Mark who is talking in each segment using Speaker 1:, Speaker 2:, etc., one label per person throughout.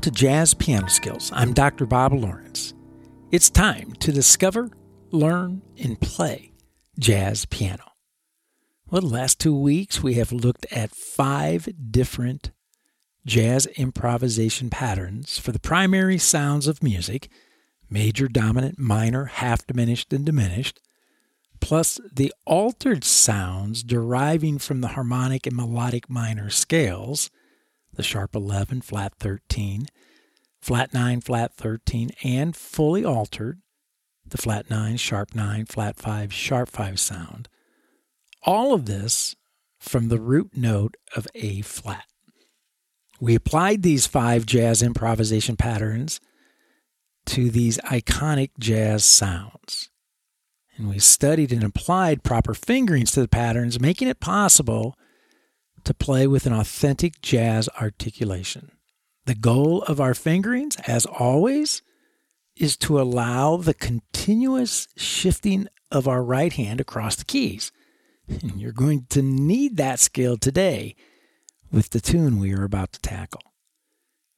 Speaker 1: Welcome to Jazz Piano Skills. I'm Dr. Bob Lawrence. It's time to discover, learn, and play jazz piano. Well, the last two weeks we have looked at five different jazz improvisation patterns for the primary sounds of music major, dominant, minor, half diminished, and diminished, plus the altered sounds deriving from the harmonic and melodic minor scales the sharp 11, flat 13, flat 9, flat 13, and fully altered, the flat 9, sharp 9, flat 5, sharp 5 sound. All of this from the root note of A flat. We applied these five jazz improvisation patterns to these iconic jazz sounds. And we studied and applied proper fingerings to the patterns, making it possible to play with an authentic jazz articulation. The goal of our fingerings, as always, is to allow the continuous shifting of our right hand across the keys. And you're going to need that skill today with the tune we are about to tackle.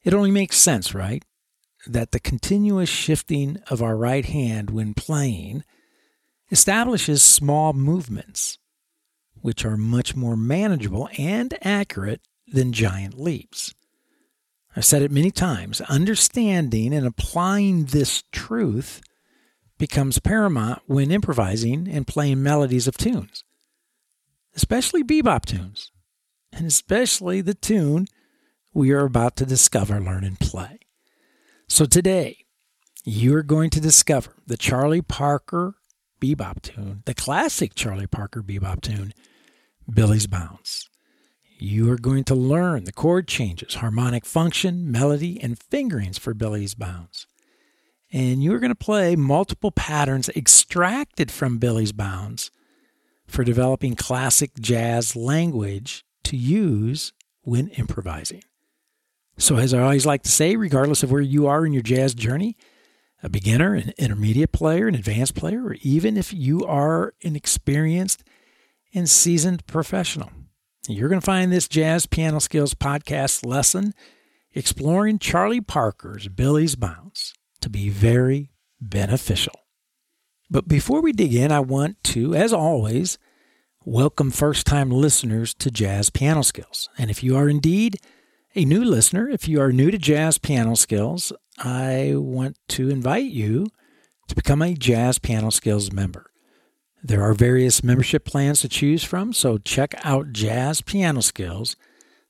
Speaker 1: It only makes sense, right? That the continuous shifting of our right hand when playing establishes small movements which are much more manageable and accurate than giant leaps. I've said it many times understanding and applying this truth becomes paramount when improvising and playing melodies of tunes, especially bebop tunes, and especially the tune we are about to discover, learn, and play. So today, you're going to discover the Charlie Parker bebop tune, the classic Charlie Parker bebop tune Billie's Bounce. You are going to learn the chord changes, harmonic function, melody, and fingerings for Billie's Bounce. And you are going to play multiple patterns extracted from Billie's Bounce for developing classic jazz language to use when improvising. So, as I always like to say, regardless of where you are in your jazz journey, a beginner, an intermediate player, an advanced player, or even if you are an experienced and seasoned professional. You're going to find this Jazz Piano Skills podcast lesson exploring Charlie Parker's Billie's Bounce to be very beneficial. But before we dig in, I want to, as always, welcome first time listeners to Jazz Piano Skills. And if you are indeed a new listener, if you are new to Jazz Piano Skills, I want to invite you to become a Jazz Piano Skills member. There are various membership plans to choose from, so check out Jazz Piano Skills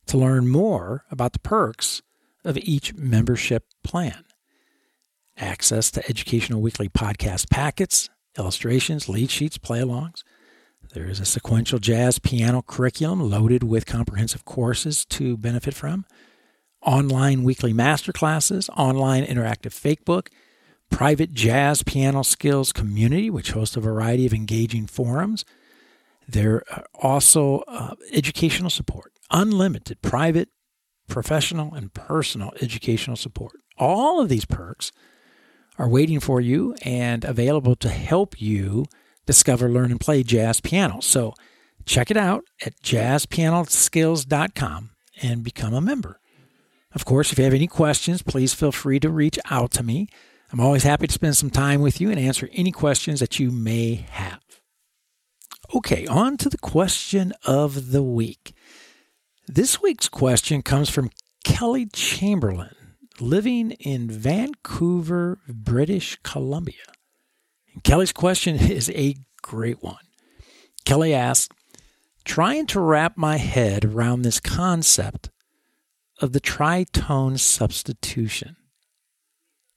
Speaker 1: to learn more about the perks of each membership plan. Access to educational weekly podcast packets, illustrations, lead sheets, play alongs. There is a sequential jazz piano curriculum loaded with comprehensive courses to benefit from, online weekly masterclasses, online interactive fakebook, private jazz piano skills community, which hosts a variety of engaging forums. There are also uh, educational support, unlimited private, professional, and personal educational support. All of these perks are waiting for you and available to help you discover, learn, and play jazz piano. So check it out at jazzpianoskills.com and become a member. Of course, if you have any questions, please feel free to reach out to me. I'm always happy to spend some time with you and answer any questions that you may have. Okay, on to the question of the week. This week's question comes from Kelly Chamberlain, living in Vancouver, British Columbia. And Kelly's question is a great one. Kelly asks, trying to wrap my head around this concept of the tritone substitution.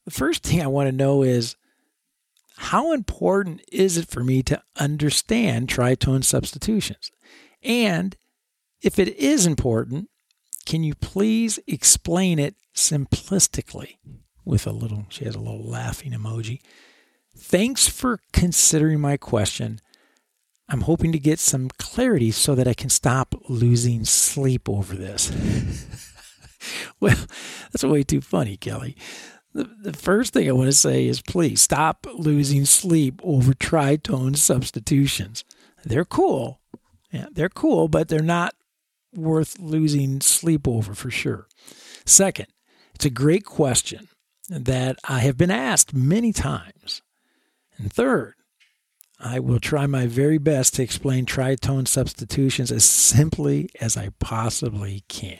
Speaker 1: The first thing I want to know is how important is it for me to understand tritone substitutions? And if it is important, can you please explain it simplistically with a little, she has a little laughing emoji. Thanks for considering my question. I'm hoping to get some clarity so that I can stop losing sleep over this. well, that's way too funny, Kelly the, first thing I want to say is please stop losing sleep over tritone substitutions. They're cool. Yeah, they're cool, but they're not worth losing sleep over for sure. Second, It's a great question that I have been asked many times. And third, I will try my very best to explain tritone substitutions as simply as I possibly can.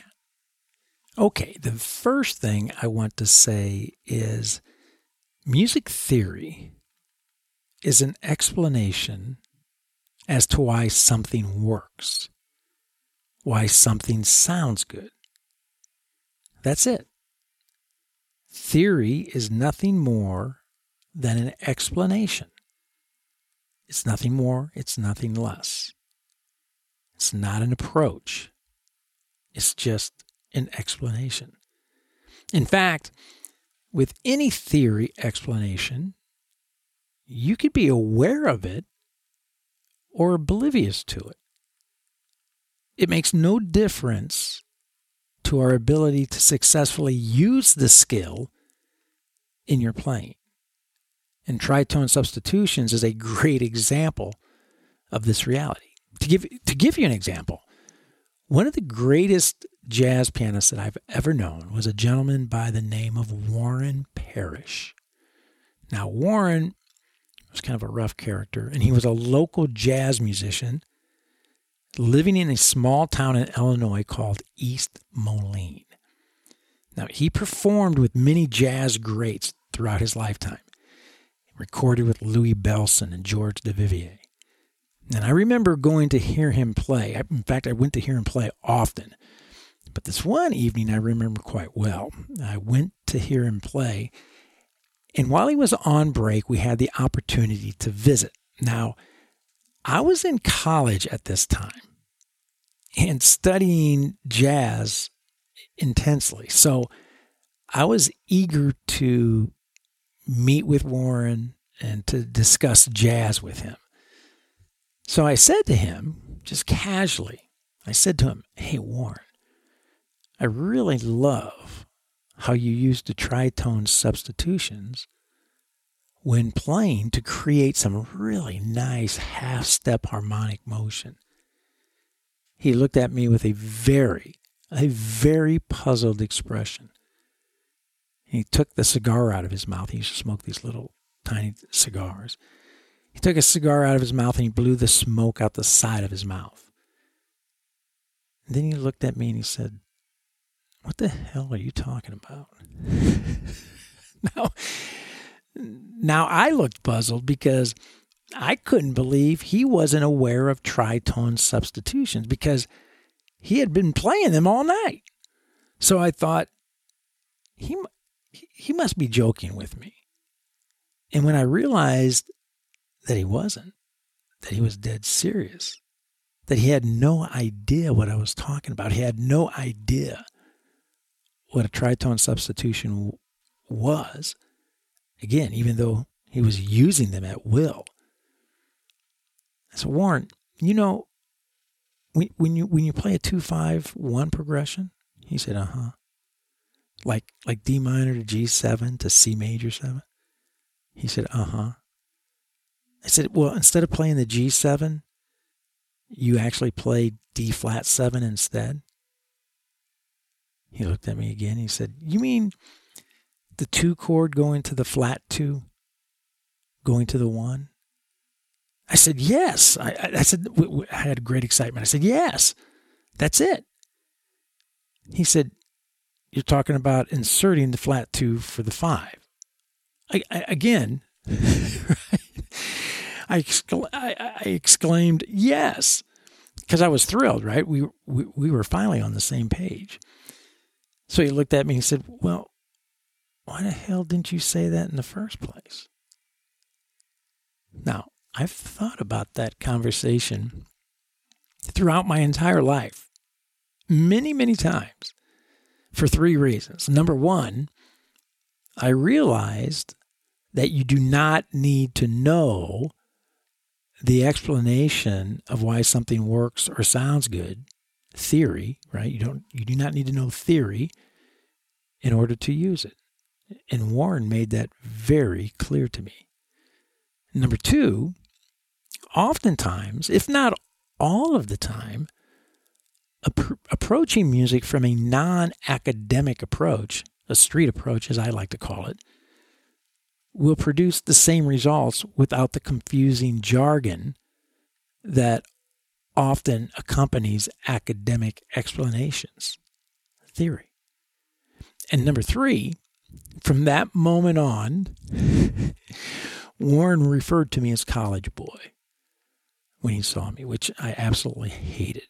Speaker 1: Okay, the first thing I want to say is music theory is an explanation as to why something works, why something sounds good. That's it. Theory is nothing more than an explanation. It's nothing more, it's nothing less. It's not an approach, it's just an explanation. In fact, with any theory explanation, you could be aware of it or oblivious to it. It makes no difference to our ability to successfully use the skill in your playing. And tritone substitutions is a great example of this reality. To give, to give you an example, one of the greatest jazz pianist that I've ever known was a gentleman by the name of Warren Parrish. Now, Warren was kind of a rough character, and he was a local jazz musician living in a small town in Illinois called East Moline. Now, he performed with many jazz greats throughout his lifetime. He recorded with Louis Bellson and George Duvivier. And I remember going to hear him play. In fact, I went to hear him play often. But this one evening I remember quite well. I went to hear him play. And while he was on break, we had the opportunity to visit. Now, I was in college at this time and studying jazz intensely. So I was eager to meet with Warren and to discuss jazz with him. So I said to him, just casually, I said to him, Hey, Warren, I really love how you use the tritone substitutions when playing to create some really nice half step harmonic motion. He looked at me with a very, a very puzzled expression. He took the cigar out of his mouth. He used to smoke these little tiny cigars. He took a cigar out of his mouth and he blew the smoke out the side of his mouth. And then he looked at me and he said, What the hell are you talking about? now, now I looked puzzled because I couldn't believe he wasn't aware of tritone substitutions because he had been playing them all night. So I thought, he, he must be joking with me. And when I realized that he wasn't, that he was dead serious, that he had no idea what I was talking about, he had no idea what a tritone substitution was. Again, even though he was using them at will. So Warren, you know, when you when you play a two five one progression, he said, uh huh like like D minor to G7 to C major 7? He said, "Uh huh." I said, "Well, instead of playing the G7, you actually play D flat 7 instead?" He looked at me again. He said, "You mean the 2 chord going to the flat 2 going to the 1?" I said, "Yes." I, I said I had great excitement. I said, "Yes." That's it. He said, you're talking about inserting the flat two for the five. I, I, again, I, excla- I, I, exclaimed yes because I was thrilled. Right, we, we we were finally on the same page. So he looked at me and said, "Well, why the hell didn't you say that in the first place?" Now I've thought about that conversation throughout my entire life, many many times for three reasons. Number one, I realized that you do not need to know the explanation of why something works or sounds good, theory, right? You don't you do not need to know theory in order to use it. And Warren made that very clear to me. Number 2, oftentimes, if not all of the time, approaching music from a non academic approach a street approach, as I like to call it, will produce the same results without the confusing jargon that often accompanies academic explanations, theory. And number three, from that moment on, Warren referred to me as college boy when he saw me, which I absolutely hated.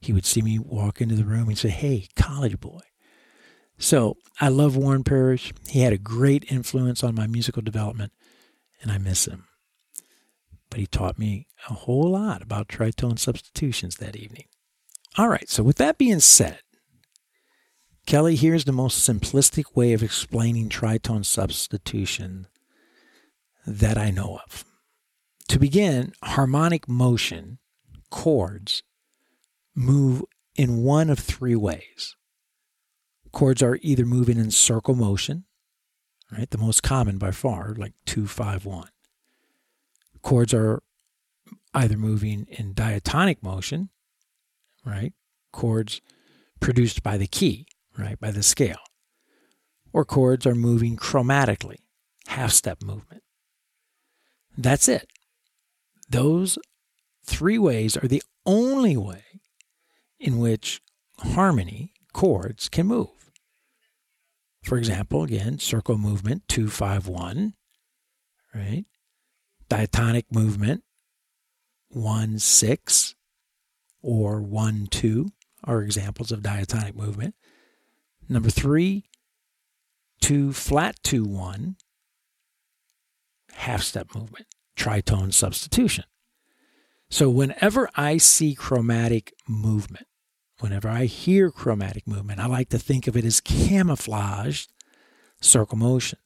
Speaker 1: He would see me walk into the room and say, Hey, college boy. So I love Warren Parrish. He had a great influence on my musical development, and I miss him. But he taught me a whole lot about tritone substitutions that evening. All right, so with that being said, Kelly, here's the most simplistic way of explaining tritone substitution that I know of. To begin, harmonic motion, chords, move in one of three ways. Chords are either moving in circle motion, right, the most common by far, like 251. Chords are either moving in diatonic motion, right, chords produced by the key, right, by the scale. Or chords are moving chromatically, half step movement. That's it. Those three ways are the only way in which harmony chords can move. For example, again, circle movement 251, right? Diatonic movement 1 6 or 1 2 are examples of diatonic movement. Number 3, 2 flat 2 1, half step movement tritone substitution. So whenever I see chromatic movement, whenever I hear chromatic movement, I like to think of it as camouflaged circle motion.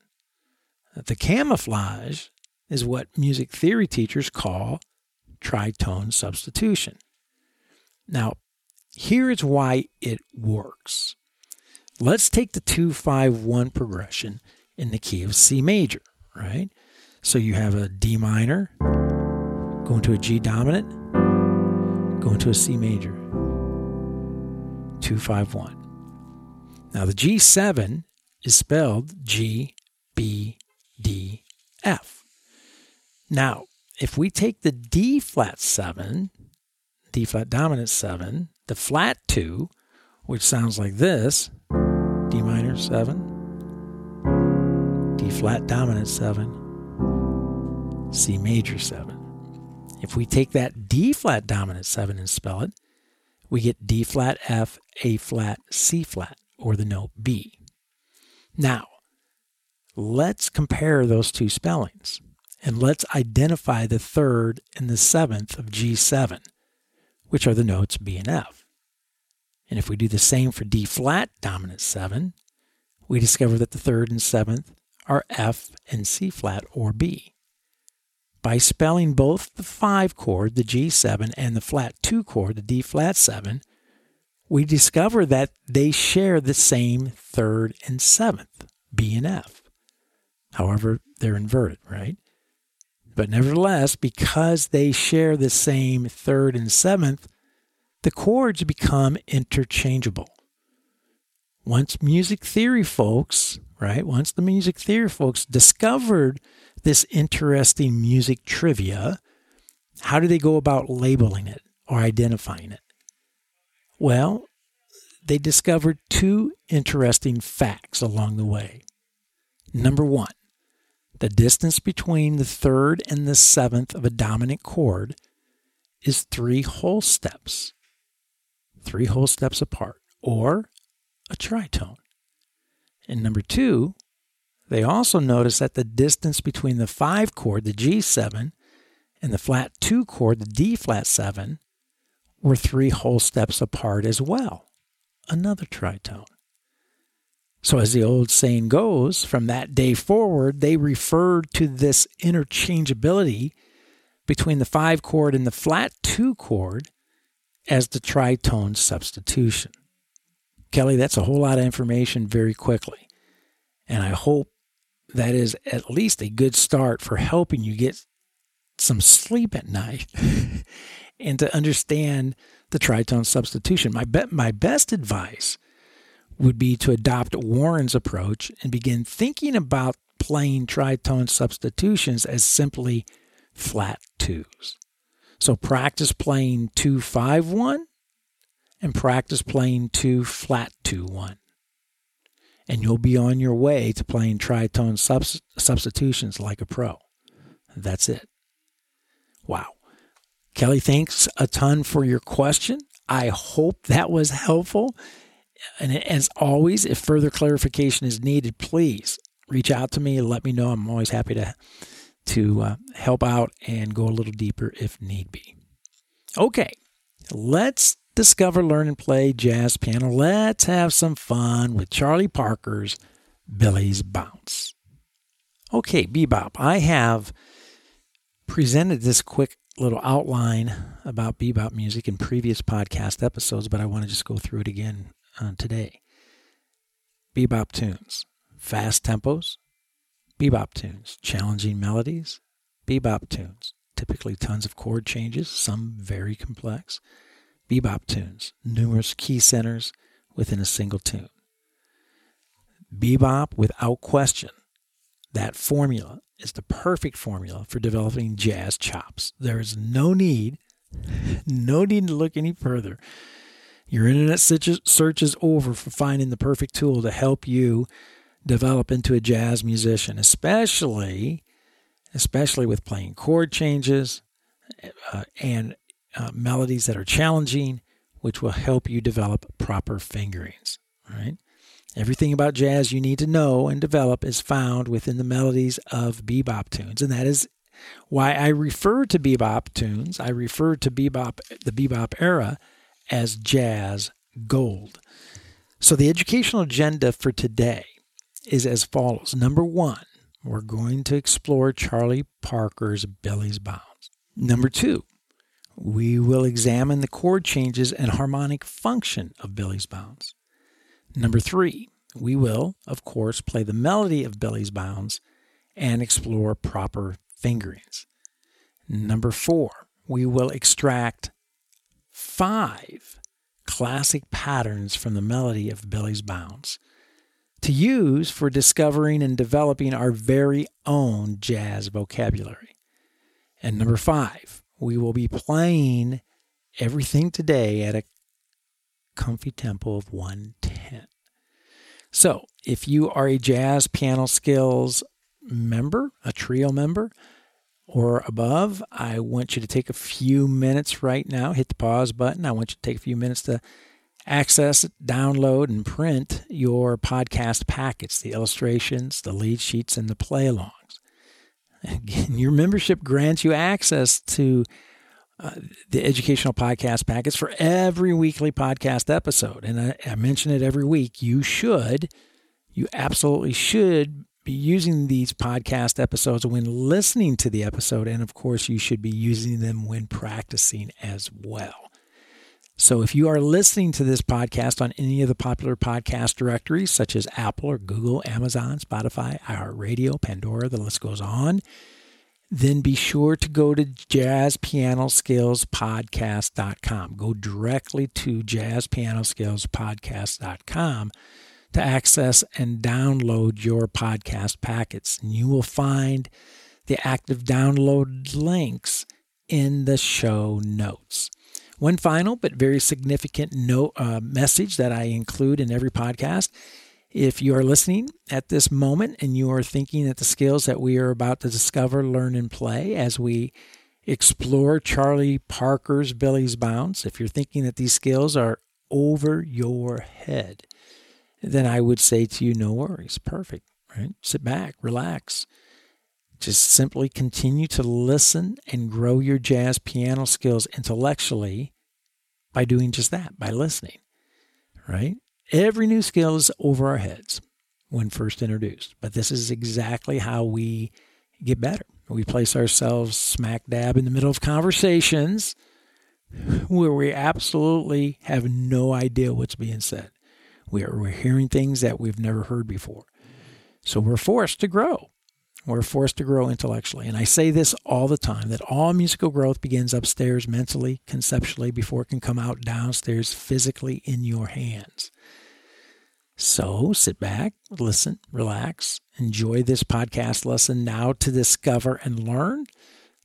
Speaker 1: The camouflage is what music theory teachers call tritone substitution. Now, here is why it works. Let's take the 251 progression in the key of C major, right? So you have a D minor, go into a G dominant, go into a C major. 251. Now the G7 is spelled G B D F. Now, if we take the D flat 7, D flat dominant 7, the flat 2, which sounds like this D minor 7, D flat dominant 7, C major 7. If we take that D flat dominant 7 and spell it, we get D flat F, A flat, C flat, or the note B. Now, let's compare those two spellings and let's identify the third and the seventh of G7, which are the notes B and F. And if we do the same for D flat dominant 7, we discover that the third and seventh are F and C flat or B by spelling both the 5 chord, the G7, and the flat 2 chord, the D flat 7, we discover that they share the same third and seventh, B and F. However, they're inverted, right? But nevertheless, because they share the same third and seventh, the chords become interchangeable. Once music theory folks, right, once the music theory folks discovered this interesting music trivia, how do they go about labeling it or identifying it? Well, they discovered two interesting facts along the way. Number one, the distance between the third and the seventh of a dominant chord is three whole steps, three whole steps apart, or a tritone. And number two, they also notice that the distance between the 5 chord, the G7, and the flat 2 chord, the D flat 7, were three whole steps apart as well. Another tritone. So, as the old saying goes, from that day forward, they referred to this interchangeability between the 5 chord and the flat 2 chord as the tritone substitution. Kelly, that's a whole lot of information very quickly. And I hope that is at least a good start for helping you get some sleep at night and to understand the tritone substitution. My be- my best advice would be to adopt Warren's approach and begin thinking about playing tritone substitutions as simply flat twos. So practice playing 2 5 1 and practice playing 2 flat 2 1. And you'll be on your way to playing tritone subs- substitutions like a pro. That's it. Wow. Kelly, thanks a ton for your question. I hope that was helpful. And as always, if further clarification is needed, please reach out to me. Let me know. I'm always happy to to uh, help out and go a little deeper if need be. Okay, let's discover, learn, and play jazz piano. Let's have some fun with Charlie Parker's Billie's Bounce. Okay, bebop. I have presented this quick little outline about bebop music in previous podcast episodes, but I want to just go through it again uh, today. Bebop tunes, fast tempos, bebop tunes, challenging melodies, bebop tunes, typically tons of chord changes, some very complex, bebop tunes, numerous key centers within a single tune. Bebop, without question, that formula is the perfect formula for developing jazz chops. There is no need, no need to look any further. Your internet search is over for finding the perfect tool to help you develop into a jazz musician, especially especially with playing chord changes uh, and uh, melodies that are challenging, which will help you develop proper fingerings. Right? Everything about jazz you need to know and develop is found within the melodies of bebop tunes, and that is why I refer to bebop tunes. I refer to bebop, the bebop era, as jazz gold. So the educational agenda for today is as follows. Number one, we're going to explore Charlie Parker's Billie's Bounce. Number two, we will examine the chord changes and harmonic function of Billie's Bounce. Number three, we will, of course, play the melody of Billie's Bounce and explore proper fingerings. Number four, we will extract five classic patterns from the melody of Billie's Bounce to use for discovering and developing our very own jazz vocabulary. And number five, we will be playing everything today at a comfy tempo of 110. So, if you are a jazz piano skills member, a trio member, or above, I want you to take a few minutes right now, hit the pause button. I want you to take a few minutes to access, download, and print your podcast packets, the illustrations, the lead sheets, and the play alongs. Again, your membership grants you access to uh, the educational podcast packets for every weekly podcast episode. And I, I mention it every week. You should, you absolutely should be using these podcast episodes when listening to the episode. And of course, you should be using them when practicing as well. So if you are listening to this podcast on any of the popular podcast directories, such as Apple or Google, Amazon, Spotify, iHeartRadio, Pandora, the list goes on, then be sure to go to jazzpianoskillspodcast.com. Go directly to jazzpianoskillspodcast.com to access and download your podcast packets. And you will find the active download links in the show notes. One final but very significant note, uh, message that I include in every podcast. If you are listening at this moment and you are thinking that the skills that we are about to discover, learn, and play as we explore Charlie Parker's Billie's Bounce, if you're thinking that these skills are over your head, then I would say to you, no worries. Perfect, right? Sit back, relax. Just simply continue to listen and grow your jazz piano skills intellectually by doing just that, by listening, right? Every new skill is over our heads when first introduced, but this is exactly how we get better. We place ourselves smack dab in the middle of conversations where we absolutely have no idea what's being said. We are, we're hearing things that we've never heard before. So we're forced to grow. We're forced to grow intellectually. And I say this all the time that all musical growth begins upstairs mentally, conceptually, before it can come out downstairs physically in your hands. So sit back, listen, relax, enjoy this podcast lesson now to discover and learn.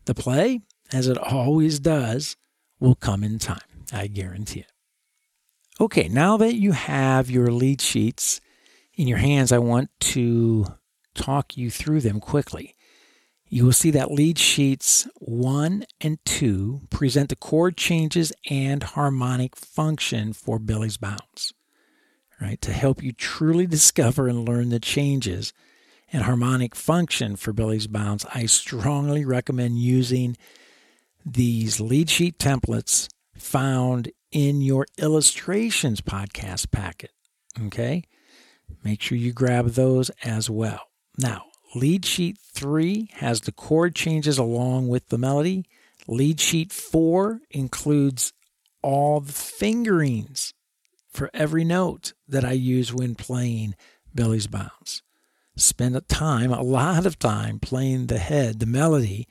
Speaker 1: The play, as it always does, will come in time. I guarantee it. Okay, now that you have your lead sheets in your hands, I want to talk you through them quickly. You will see that lead sheets 1 and 2 present the chord changes and harmonic function for Billie's Bounce right? To help you truly discover and learn the changes and harmonic function for Billie's Bounce, I strongly recommend using these lead sheet templates found in your illustrations podcast packet. Okay? Make sure you grab those as well. Now, lead sheet three has the chord changes along with the melody. Lead sheet four includes all the fingerings for every note that I use when playing Billie's Bounce. Spend a time, a lot of time playing the head, the melody,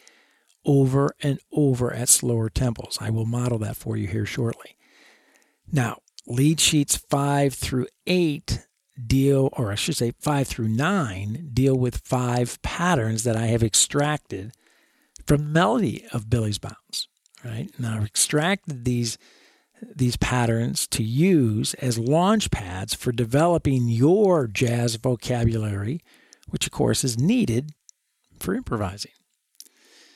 Speaker 1: over and over at slower tempos. I will model that for you here shortly. Now, lead sheets five through eight deal, or I should say five through nine, deal with five patterns that I have extracted from the melody of Billie's Bounce. Right now, I've extracted these these patterns to use as launch pads for developing your jazz vocabulary, which of course is needed for improvising.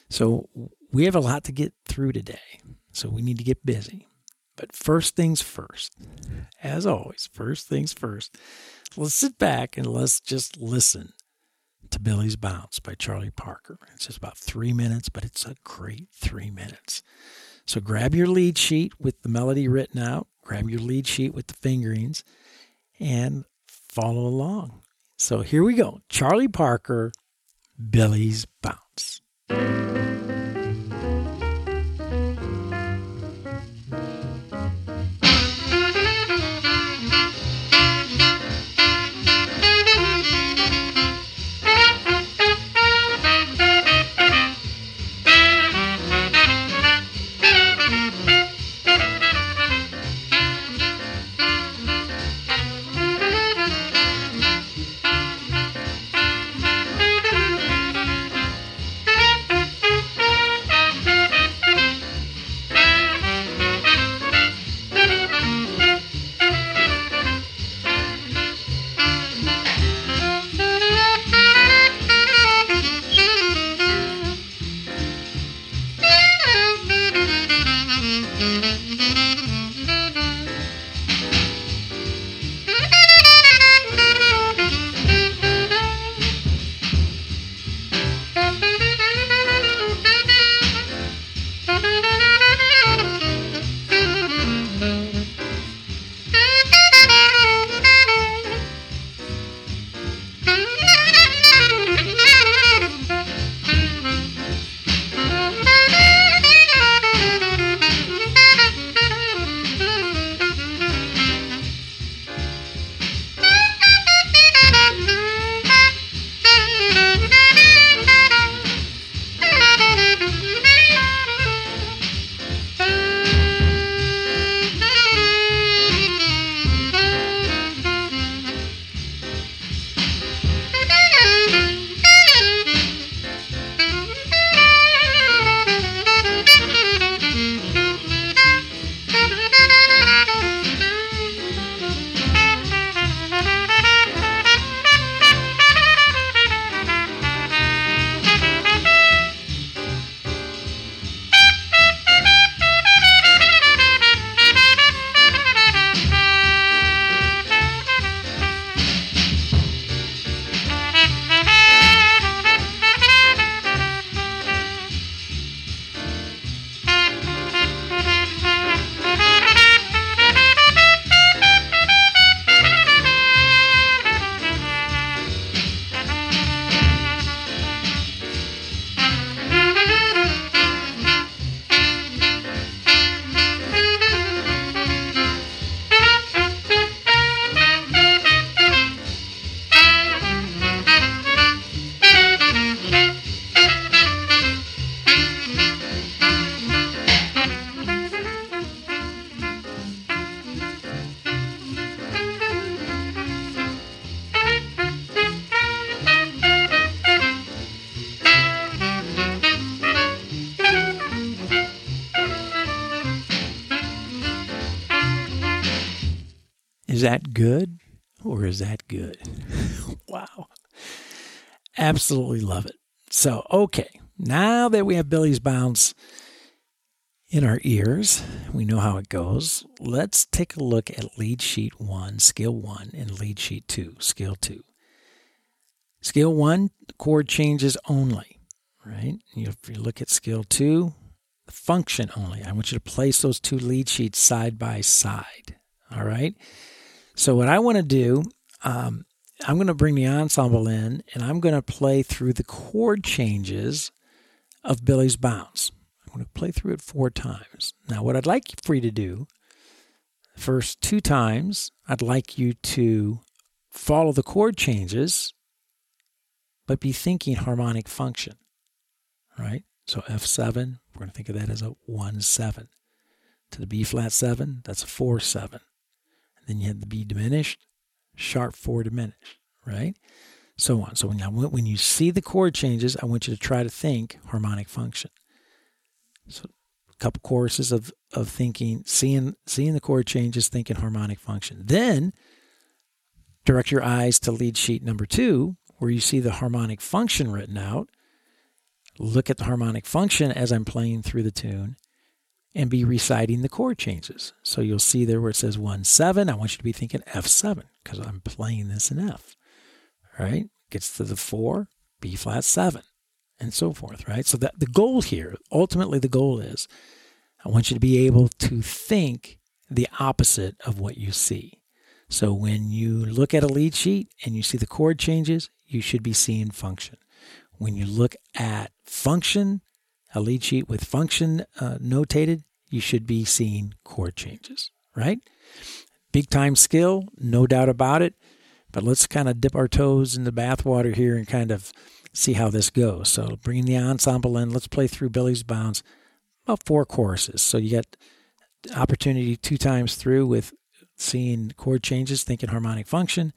Speaker 1: So we have a lot to get through today. So we need to get busy. But first things first, as always, first things first, let's sit back and let's just listen to Billie's Bounce by Charlie Parker. It's just about three minutes, but it's a great three minutes. So grab your lead sheet with the melody written out, grab your lead sheet with the fingerings, and follow along. So here we go Charlie Parker, Billie's Bounce. Absolutely love it. So, okay, now that we have Billie's Bounce in our ears, we know how it goes. Let's take a look at lead sheet one, skill one, and lead sheet two, skill two. Skill one, chord changes only, right? If you look at skill two, function only. I want you to place those two lead sheets side by side. All right. So, what I want to do, um, I'm going to bring the ensemble in and I'm going to play through the chord changes of Billie's Bounce. I'm going to play through it four times. Now, what I'd like for you to do, first two times, I'd like you to follow the chord changes, but be thinking harmonic function, right? So F7, we're going to think of that as a 1 7. To the B flat 7, that's a 4 7. And then you have the B diminished, sharp 4 diminished, right? So on. So when, when you see the chord changes, I want you to try to think harmonic function. So a couple choruses of, of thinking, seeing, seeing the chord changes, thinking harmonic function. Then direct your eyes to lead sheet number two, where you see the harmonic function written out look at the harmonic function as I'm playing through the tune and be reciting the chord changes. So you'll see there where it says 1 7, I want you to be thinking F7 because I'm playing this in F. Right? Gets to the 4, B flat 7, and so forth, right? So that the goal here, ultimately the goal is I want you to be able to think the opposite of what you see. So when you look at a lead sheet and you see the chord changes, you should be seeing function when you look at function, a lead sheet with function uh, notated, you should be seeing chord changes, right? Big time skill, no doubt about it. But let's kind of dip our toes in the bathwater here and kind of see how this goes. So bringing the ensemble in, let's play through Billie's Bounce, about four choruses. So you get opportunity two times through with seeing chord changes, thinking harmonic function,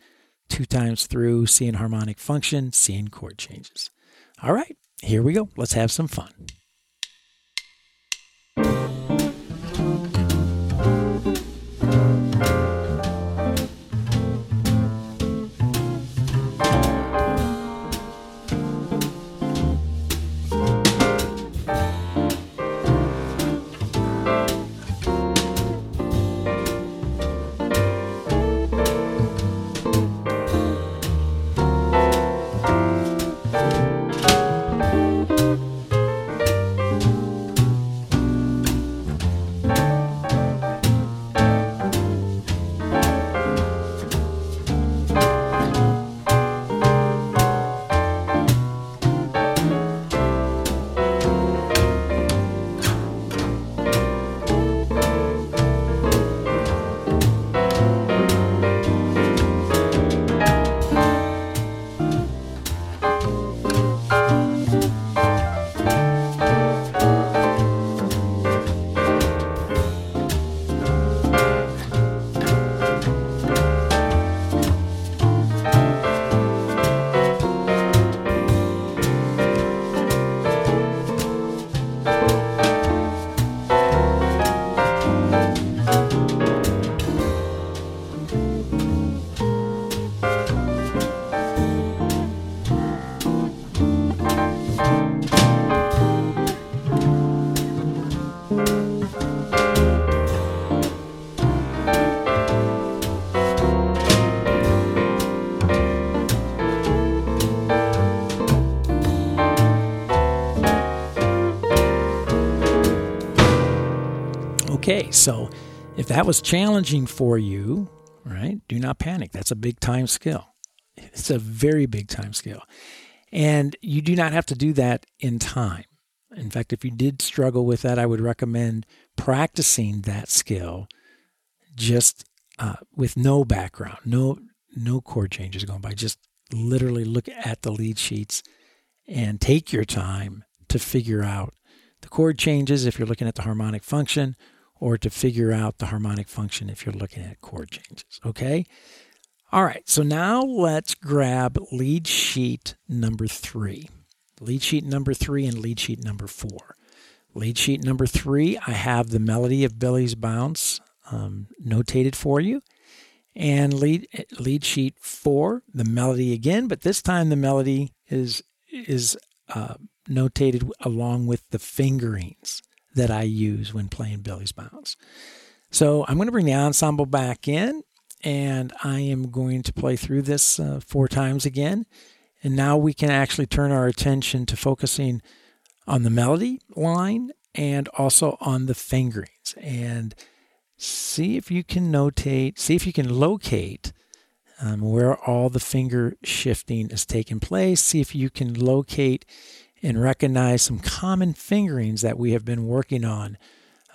Speaker 1: two times through seeing harmonic function, seeing chord changes. All right, here we go. Let's have some fun. Okay, so if that was challenging for you, right, do not panic. That's a big time skill. It's a very big time skill. And you do not have to do that in time. In fact, if you did struggle with that, I would recommend practicing that skill just uh, with no background, no no chord changes going by. Just literally look at the lead sheets and take your time to figure out the chord changes if you're looking at the harmonic function or to figure out the harmonic function if you're looking at chord changes. Okay? All right, so now let's grab lead sheet number three. Lead sheet number three and lead sheet number four. Lead sheet number three, I have the melody of Billie's Bounce um, notated for you. And lead lead sheet four, the melody again, but this time the melody is is uh, notated along with the fingerings that I use when playing Billie's Bounce. So I'm going to bring the ensemble back in and I am going to play through this uh, four times again. And now we can actually turn our attention to focusing on the melody line and also on the fingerings and see if you can notate, see if you can locate um, where all the finger shifting is taking place. See if you can locate and recognize some common fingerings that we have been working on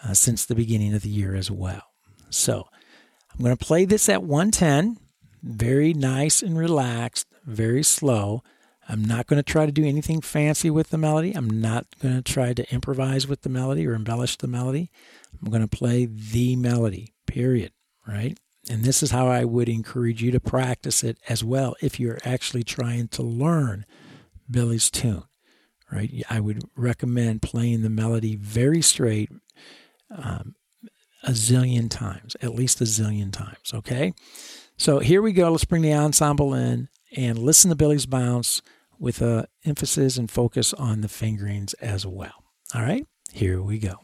Speaker 1: uh, since the beginning of the year as well. So I'm going to play this at 110, very nice and relaxed, very slow. I'm not going to try to do anything fancy with the melody. I'm not going to try to improvise with the melody or embellish the melody. I'm going to play the melody, period, right? And this is how I would encourage you to practice it as well if you're actually trying to learn Billy's tune right? I would recommend playing the melody very straight um, a zillion times, at least a zillion times, okay? So here we go. Let's bring the ensemble in and listen to Billie's Bounce with a emphasis and focus on the fingerings as well. All right, here we go.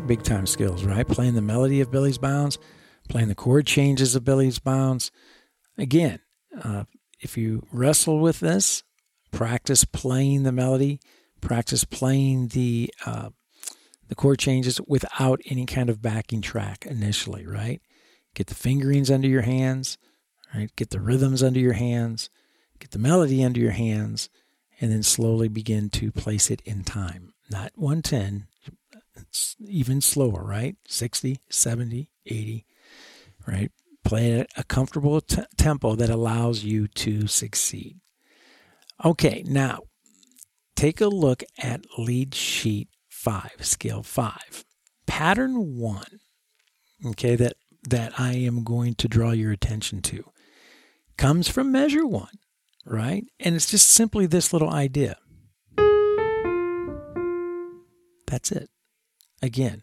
Speaker 1: More big time skills, right? Playing the melody of Billie's Bounce, playing the chord changes of Billie's Bounce. Again, uh, if you wrestle with this, practice playing the melody, practice playing the uh, the chord changes without any kind of backing track initially, right? Get the fingerings under your hands, right? Get the rhythms under your hands, get the melody under your hands, and then slowly begin to place it in time. Not 110, it's even slower, right? 60, 70, 80, right? Play at a comfortable t- tempo that allows you to succeed. Okay, now take a look at lead sheet five, scale five. Pattern one, okay, that, that I am going to draw your attention to comes from measure one, right? And it's just simply this little idea. That's it again.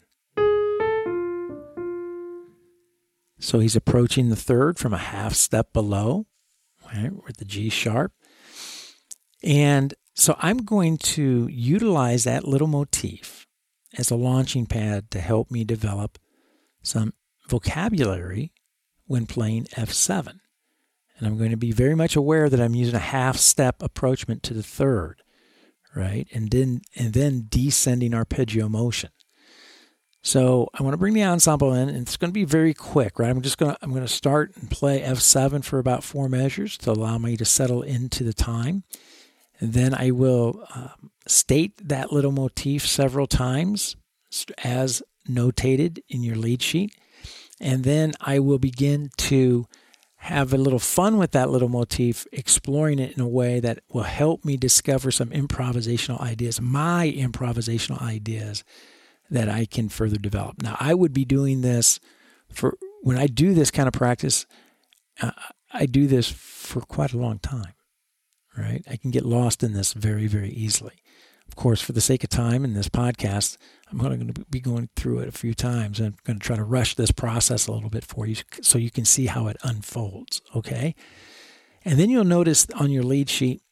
Speaker 1: So he's approaching the third from a half step below, right, with the G sharp. And so I'm going to utilize that little motif as a launching pad to help me develop some vocabulary when playing F7. And I'm going to be very much aware that I'm using a half step approachment to the third, right? And then and then descending arpeggio motion. So I want to bring the ensemble in, and it's going to be very quick, right? I'm just going to I'm going to start and play F7 for about four measures to allow me to settle into the time, and then I will um, state that little motif several times as notated in your lead sheet. And then I will begin to have a little fun with that little motif, exploring it in a way that will help me discover some improvisational ideas, my improvisational ideas that I can further develop. Now, I would be doing this for when I do this kind of practice, uh, I do this for quite a long time, right? I can get lost in this very, very easily. Of course, for the sake of time in this podcast, I'm going to be going through it a few times I'm going to try to rush this process a little bit for you so you can see how it unfolds, okay? And then you'll notice on your lead sheet,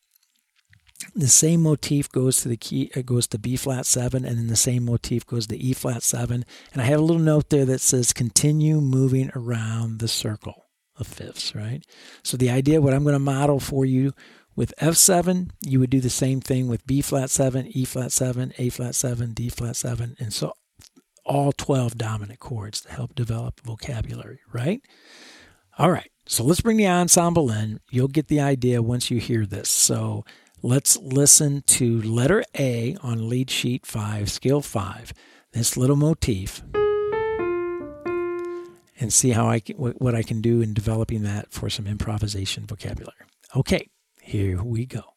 Speaker 1: the same motif goes to the key it goes to B flat 7 and then the same motif goes to E flat 7 and I have a little note there that says continue moving around the circle of fifths, right? So the idea what I'm going to model for you with F7, you would do the same thing with B flat 7, E flat 7, A flat 7, D flat 7, and so all 12 dominant chords to help develop vocabulary, right? All right, so let's bring the ensemble in. You'll get the idea once you hear this. So let's listen to letter A on lead sheet 5, scale 5, this little motif, and see how I can, what I can do in developing that for some improvisation vocabulary. Okay. Here we go.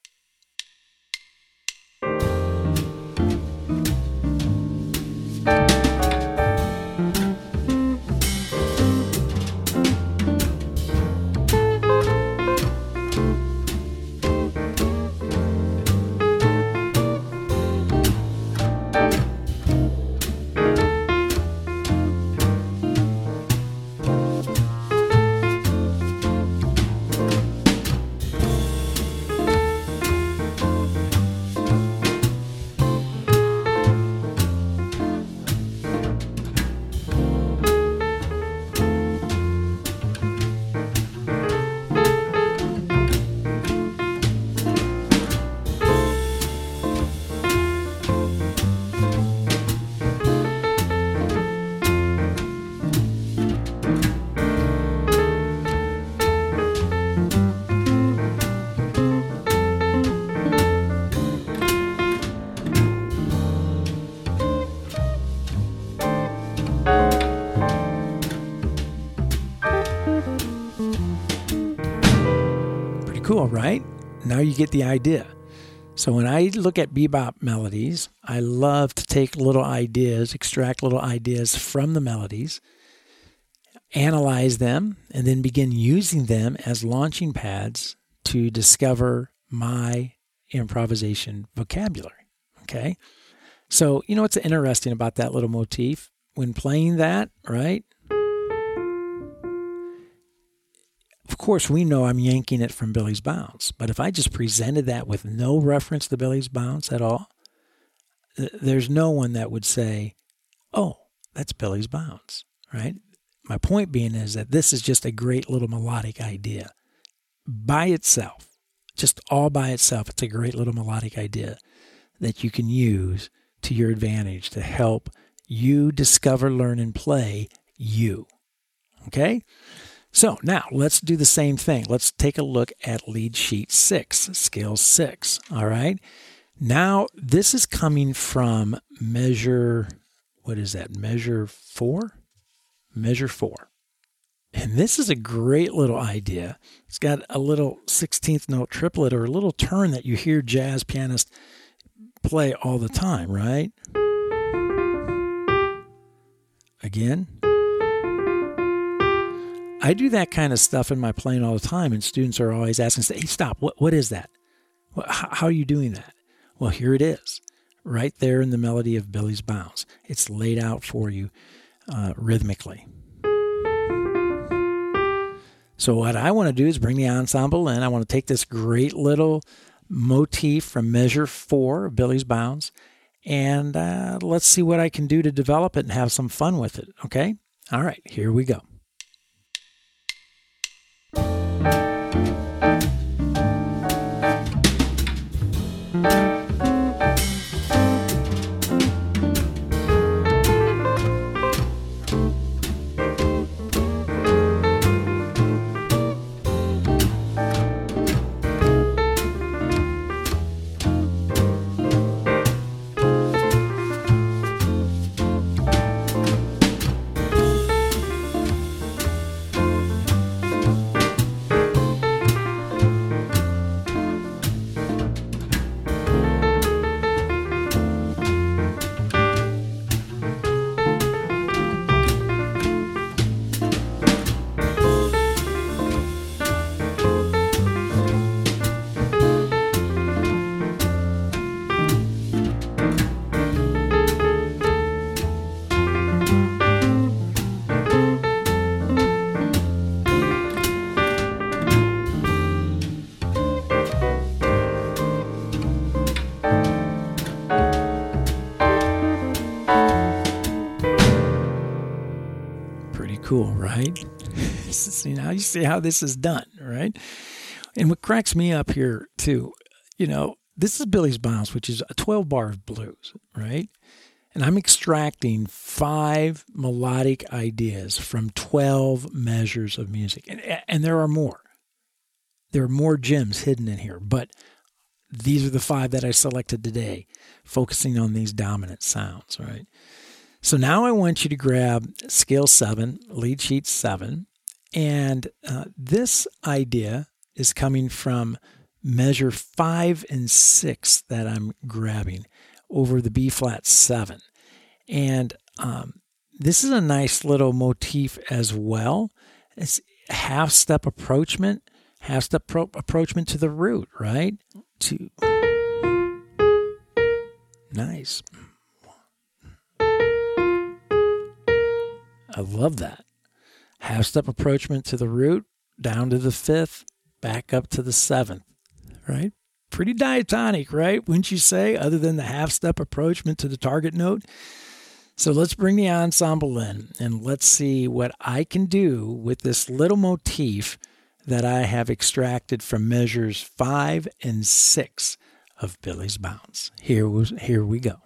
Speaker 1: Now you get the idea. So when I look at bebop melodies, I love to take little ideas, extract little ideas from the melodies, analyze them, and then begin using them as launching pads to discover my improvisation vocabulary. Okay. So, you know what's interesting about that little motif? When playing that, right? Of course, we know I'm yanking it from Billie's Bounce, but if I just presented that with no reference to Billie's Bounce at all, th- there's no one that would say, oh, that's Billie's Bounce, right? My point being is that this is just a great little melodic idea by itself, just all by itself. It's a great little melodic idea that you can use to your advantage to help you discover, learn, and play you. Okay? So now let's do the same thing. Let's take a look at lead sheet six, scale six. All right. Now this is coming from measure, what is that? Measure four? Measure four. And this is a great little idea. It's got a little 16th note triplet or a little turn that you hear jazz pianists play all the time, right? Again. I do that kind of stuff in my plane all the time, and students are always asking, "Hey, stop! What what is that? How are you doing that?" Well, here it is, right there in the melody of Billie's Bounce. It's laid out for you uh, rhythmically. So what I want to do is bring the ensemble in. I want to take this great little motif from measure four of Billie's Bounce, and uh, let's see what I can do to develop it and have some fun with it. Okay. All right, here we go. Cool, right? see now you see how this is done, right? And what cracks me up here too, you know, this is Billie's Bounce, which is a 12 bar of blues, right? And I'm extracting five melodic ideas from 12 measures of music. And, and there are more. There are more gems hidden in here, but these are the five that I selected today, focusing on these dominant sounds, right? So now I want you to grab scale seven, lead sheet seven, and uh, this idea is coming from measure five and six that I'm grabbing over the B flat seven. And um, this is a nice little motif as well. It's half step approachment, half step pro- approachment to the root, right? To nice. I love that. Half step approachment to the root, down to the fifth, back up to the seventh, right? Pretty diatonic, right? Wouldn't you say, other than the half step approachment to the target note? So let's bring the ensemble in and let's see what I can do with this little motif that I have extracted from measures five and six of Billie's Bounce. Here, was, here we go.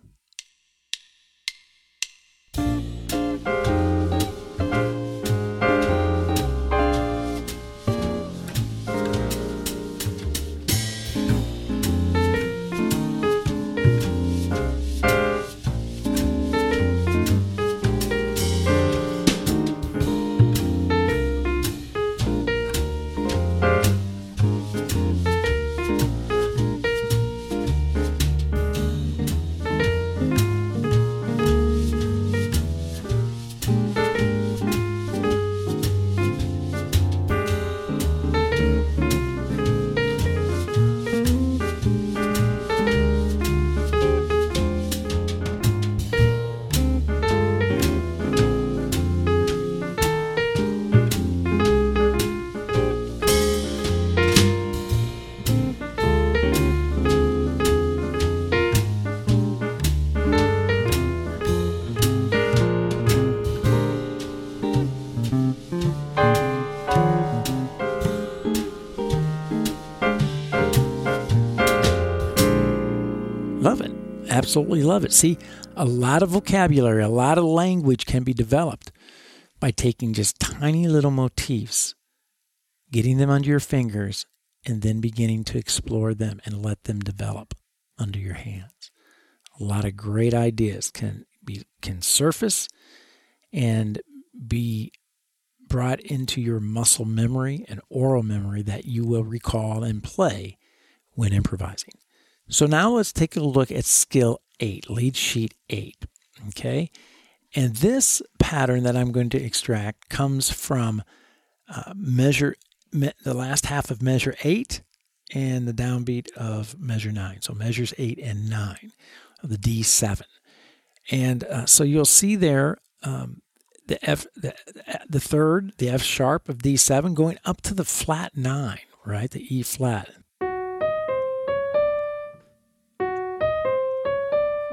Speaker 1: Absolutely love it. See, a lot of vocabulary, a lot of language can be developed by taking just tiny little motifs, getting them under your fingers, and then beginning to explore them and let them develop under your hands. A lot of great ideas can be can surface and be brought into your muscle memory and oral memory that you will recall and play when improvising. So now let's take a look at skill eight, lead sheet eight. Okay. And this pattern that I'm going to extract comes from uh, measure, me, the last half of measure eight and the downbeat of measure nine. So measures eight and nine of the D7. And uh, so you'll see there um, the F, the, the third, the F sharp of D7 going up to the flat nine, right? The E flat.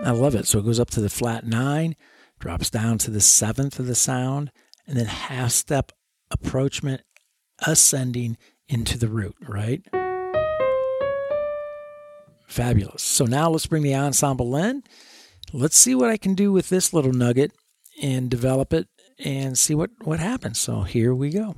Speaker 1: I love it. So it goes up to the flat nine, drops down to the seventh of the sound, and then half step approachment ascending into the root, right? Fabulous. So now let's bring the ensemble in. Let's see what I can do with this little nugget and develop it and see what, what happens. So here we go.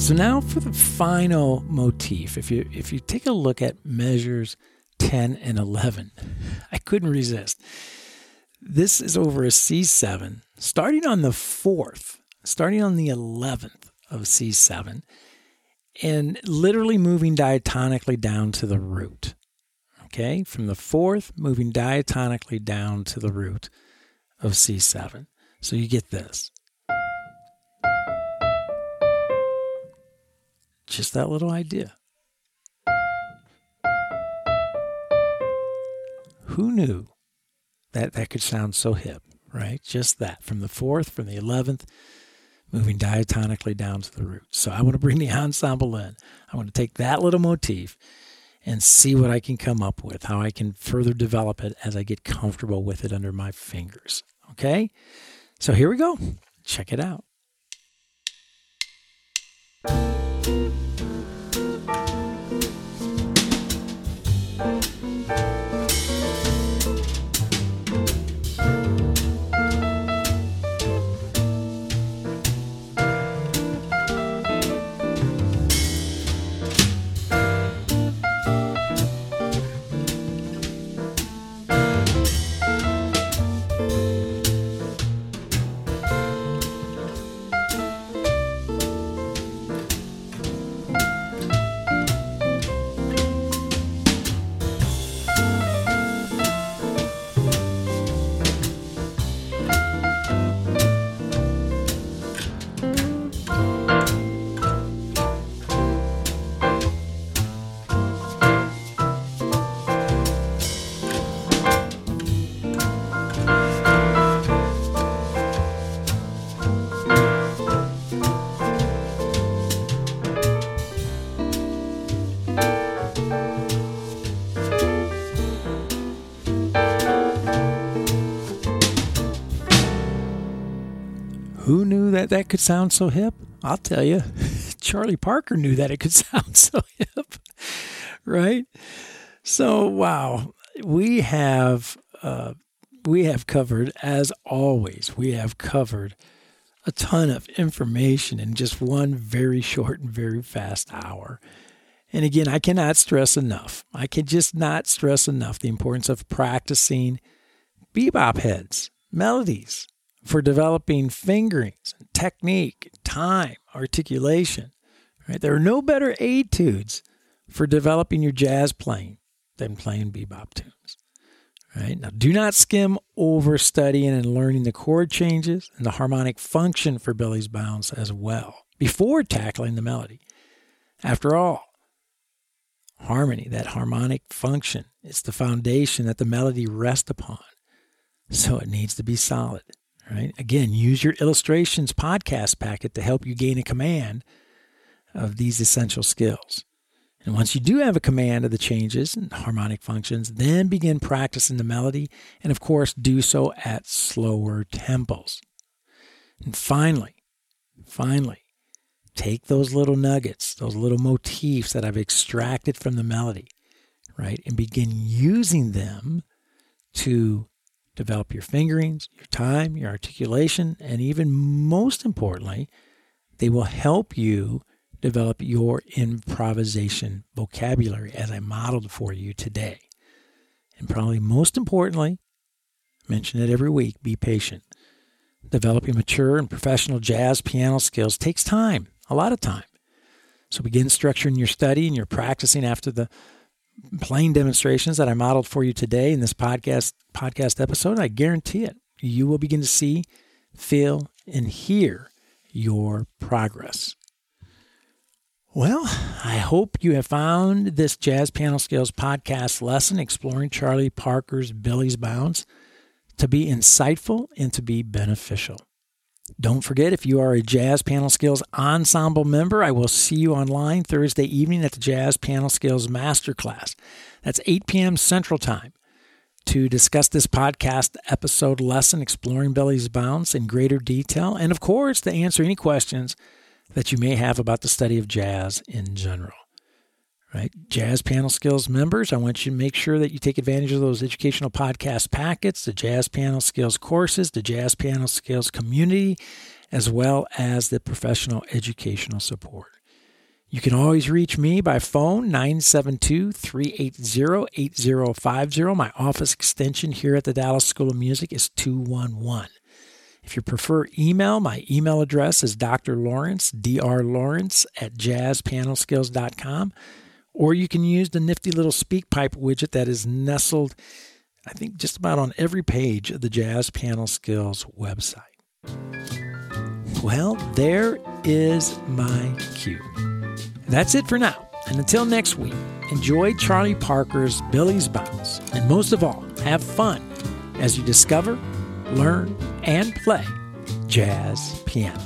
Speaker 1: Right, so now for the final motif. If you if you take a look at measures 10 and 11, I couldn't resist. This is over a C7, starting on the 4th, starting on the 11th of C7, and literally moving diatonically down to the root. Okay, from the 4th, moving diatonically down to the root of C7. So you get this. Just that little idea. Who knew that that could sound so hip, right? Just that from the fourth, from the 11th, moving diatonically down to the root. So I want to bring the ensemble in. I want to take that little motif and see what I can come up with, how I can further develop it as I get comfortable with it under my fingers. Okay? So here we go. Check it out. That that could sound so hip? I'll tell you, Charlie Parker knew that it could sound so hip, right? So, wow, we have uh, we have covered, as always, we have covered a ton of information in just one very short and very fast hour. And again, I cannot stress enough. I can just not stress enough the importance of practicing bebop heads, melodies, for developing fingerings, technique, time, articulation. Right? There are no better etudes for developing your jazz playing than playing bebop tunes. Right? Now, do not skim over studying and learning the chord changes and the harmonic function for Billie's Bounce as well before tackling the melody. After all, harmony, that harmonic function, it's the foundation that the melody rests upon. So it needs to be solid right? Again, use your illustrations podcast packet to help you gain a command of these essential skills. And once you do have a command of the changes and harmonic functions, then begin practicing the melody and, of course, do so at slower tempos. And finally, finally, take those little nuggets, those little motifs that I've extracted from the melody, right, and begin using them to develop your fingerings, your time, your articulation, and even most importantly, they will help you develop your improvisation vocabulary as I modeled for you today. And probably most importantly, mention it every week, be patient. Developing mature and professional jazz piano skills takes time, a lot of time. So begin structuring your study and your practicing after the playing demonstrations that I modeled for you today in this podcast podcast episode, I guarantee it. You will begin to see, feel, and hear your progress. Well, I hope you have found this Jazz Piano Skills podcast lesson exploring Charlie Parker's Billie's Bounce to be insightful and to be beneficial. Don't forget, if you are a Jazz Piano Skills Ensemble member, I will see you online Thursday evening at the Jazz Piano Skills Masterclass. That's 8 p.m. Central Time to discuss this podcast episode lesson, Exploring Billie's Bounce, in greater detail, and of course, to answer any questions that you may have about the study of jazz in general right? Jazz Piano Skills members, I want you to make sure that you take advantage of those educational podcast packets, the Jazz Piano Skills courses, the Jazz Piano Skills community, as well as the professional educational support. You can always reach me by phone 972 380 8050. My office extension here at the Dallas School of Music is 211. If you prefer email, my email address is Dr. Lawrence, drlawrence at jazzpianoskills.com. Or you can use the nifty little SpeakPipe widget that is nestled, I think, just about on every page of the Jazz Piano Skills website. Well, there is my cue. That's it for now. And until next week, enjoy Charlie Parker's Billie's Bounce. And most of all, have fun as you discover, learn, and play jazz piano.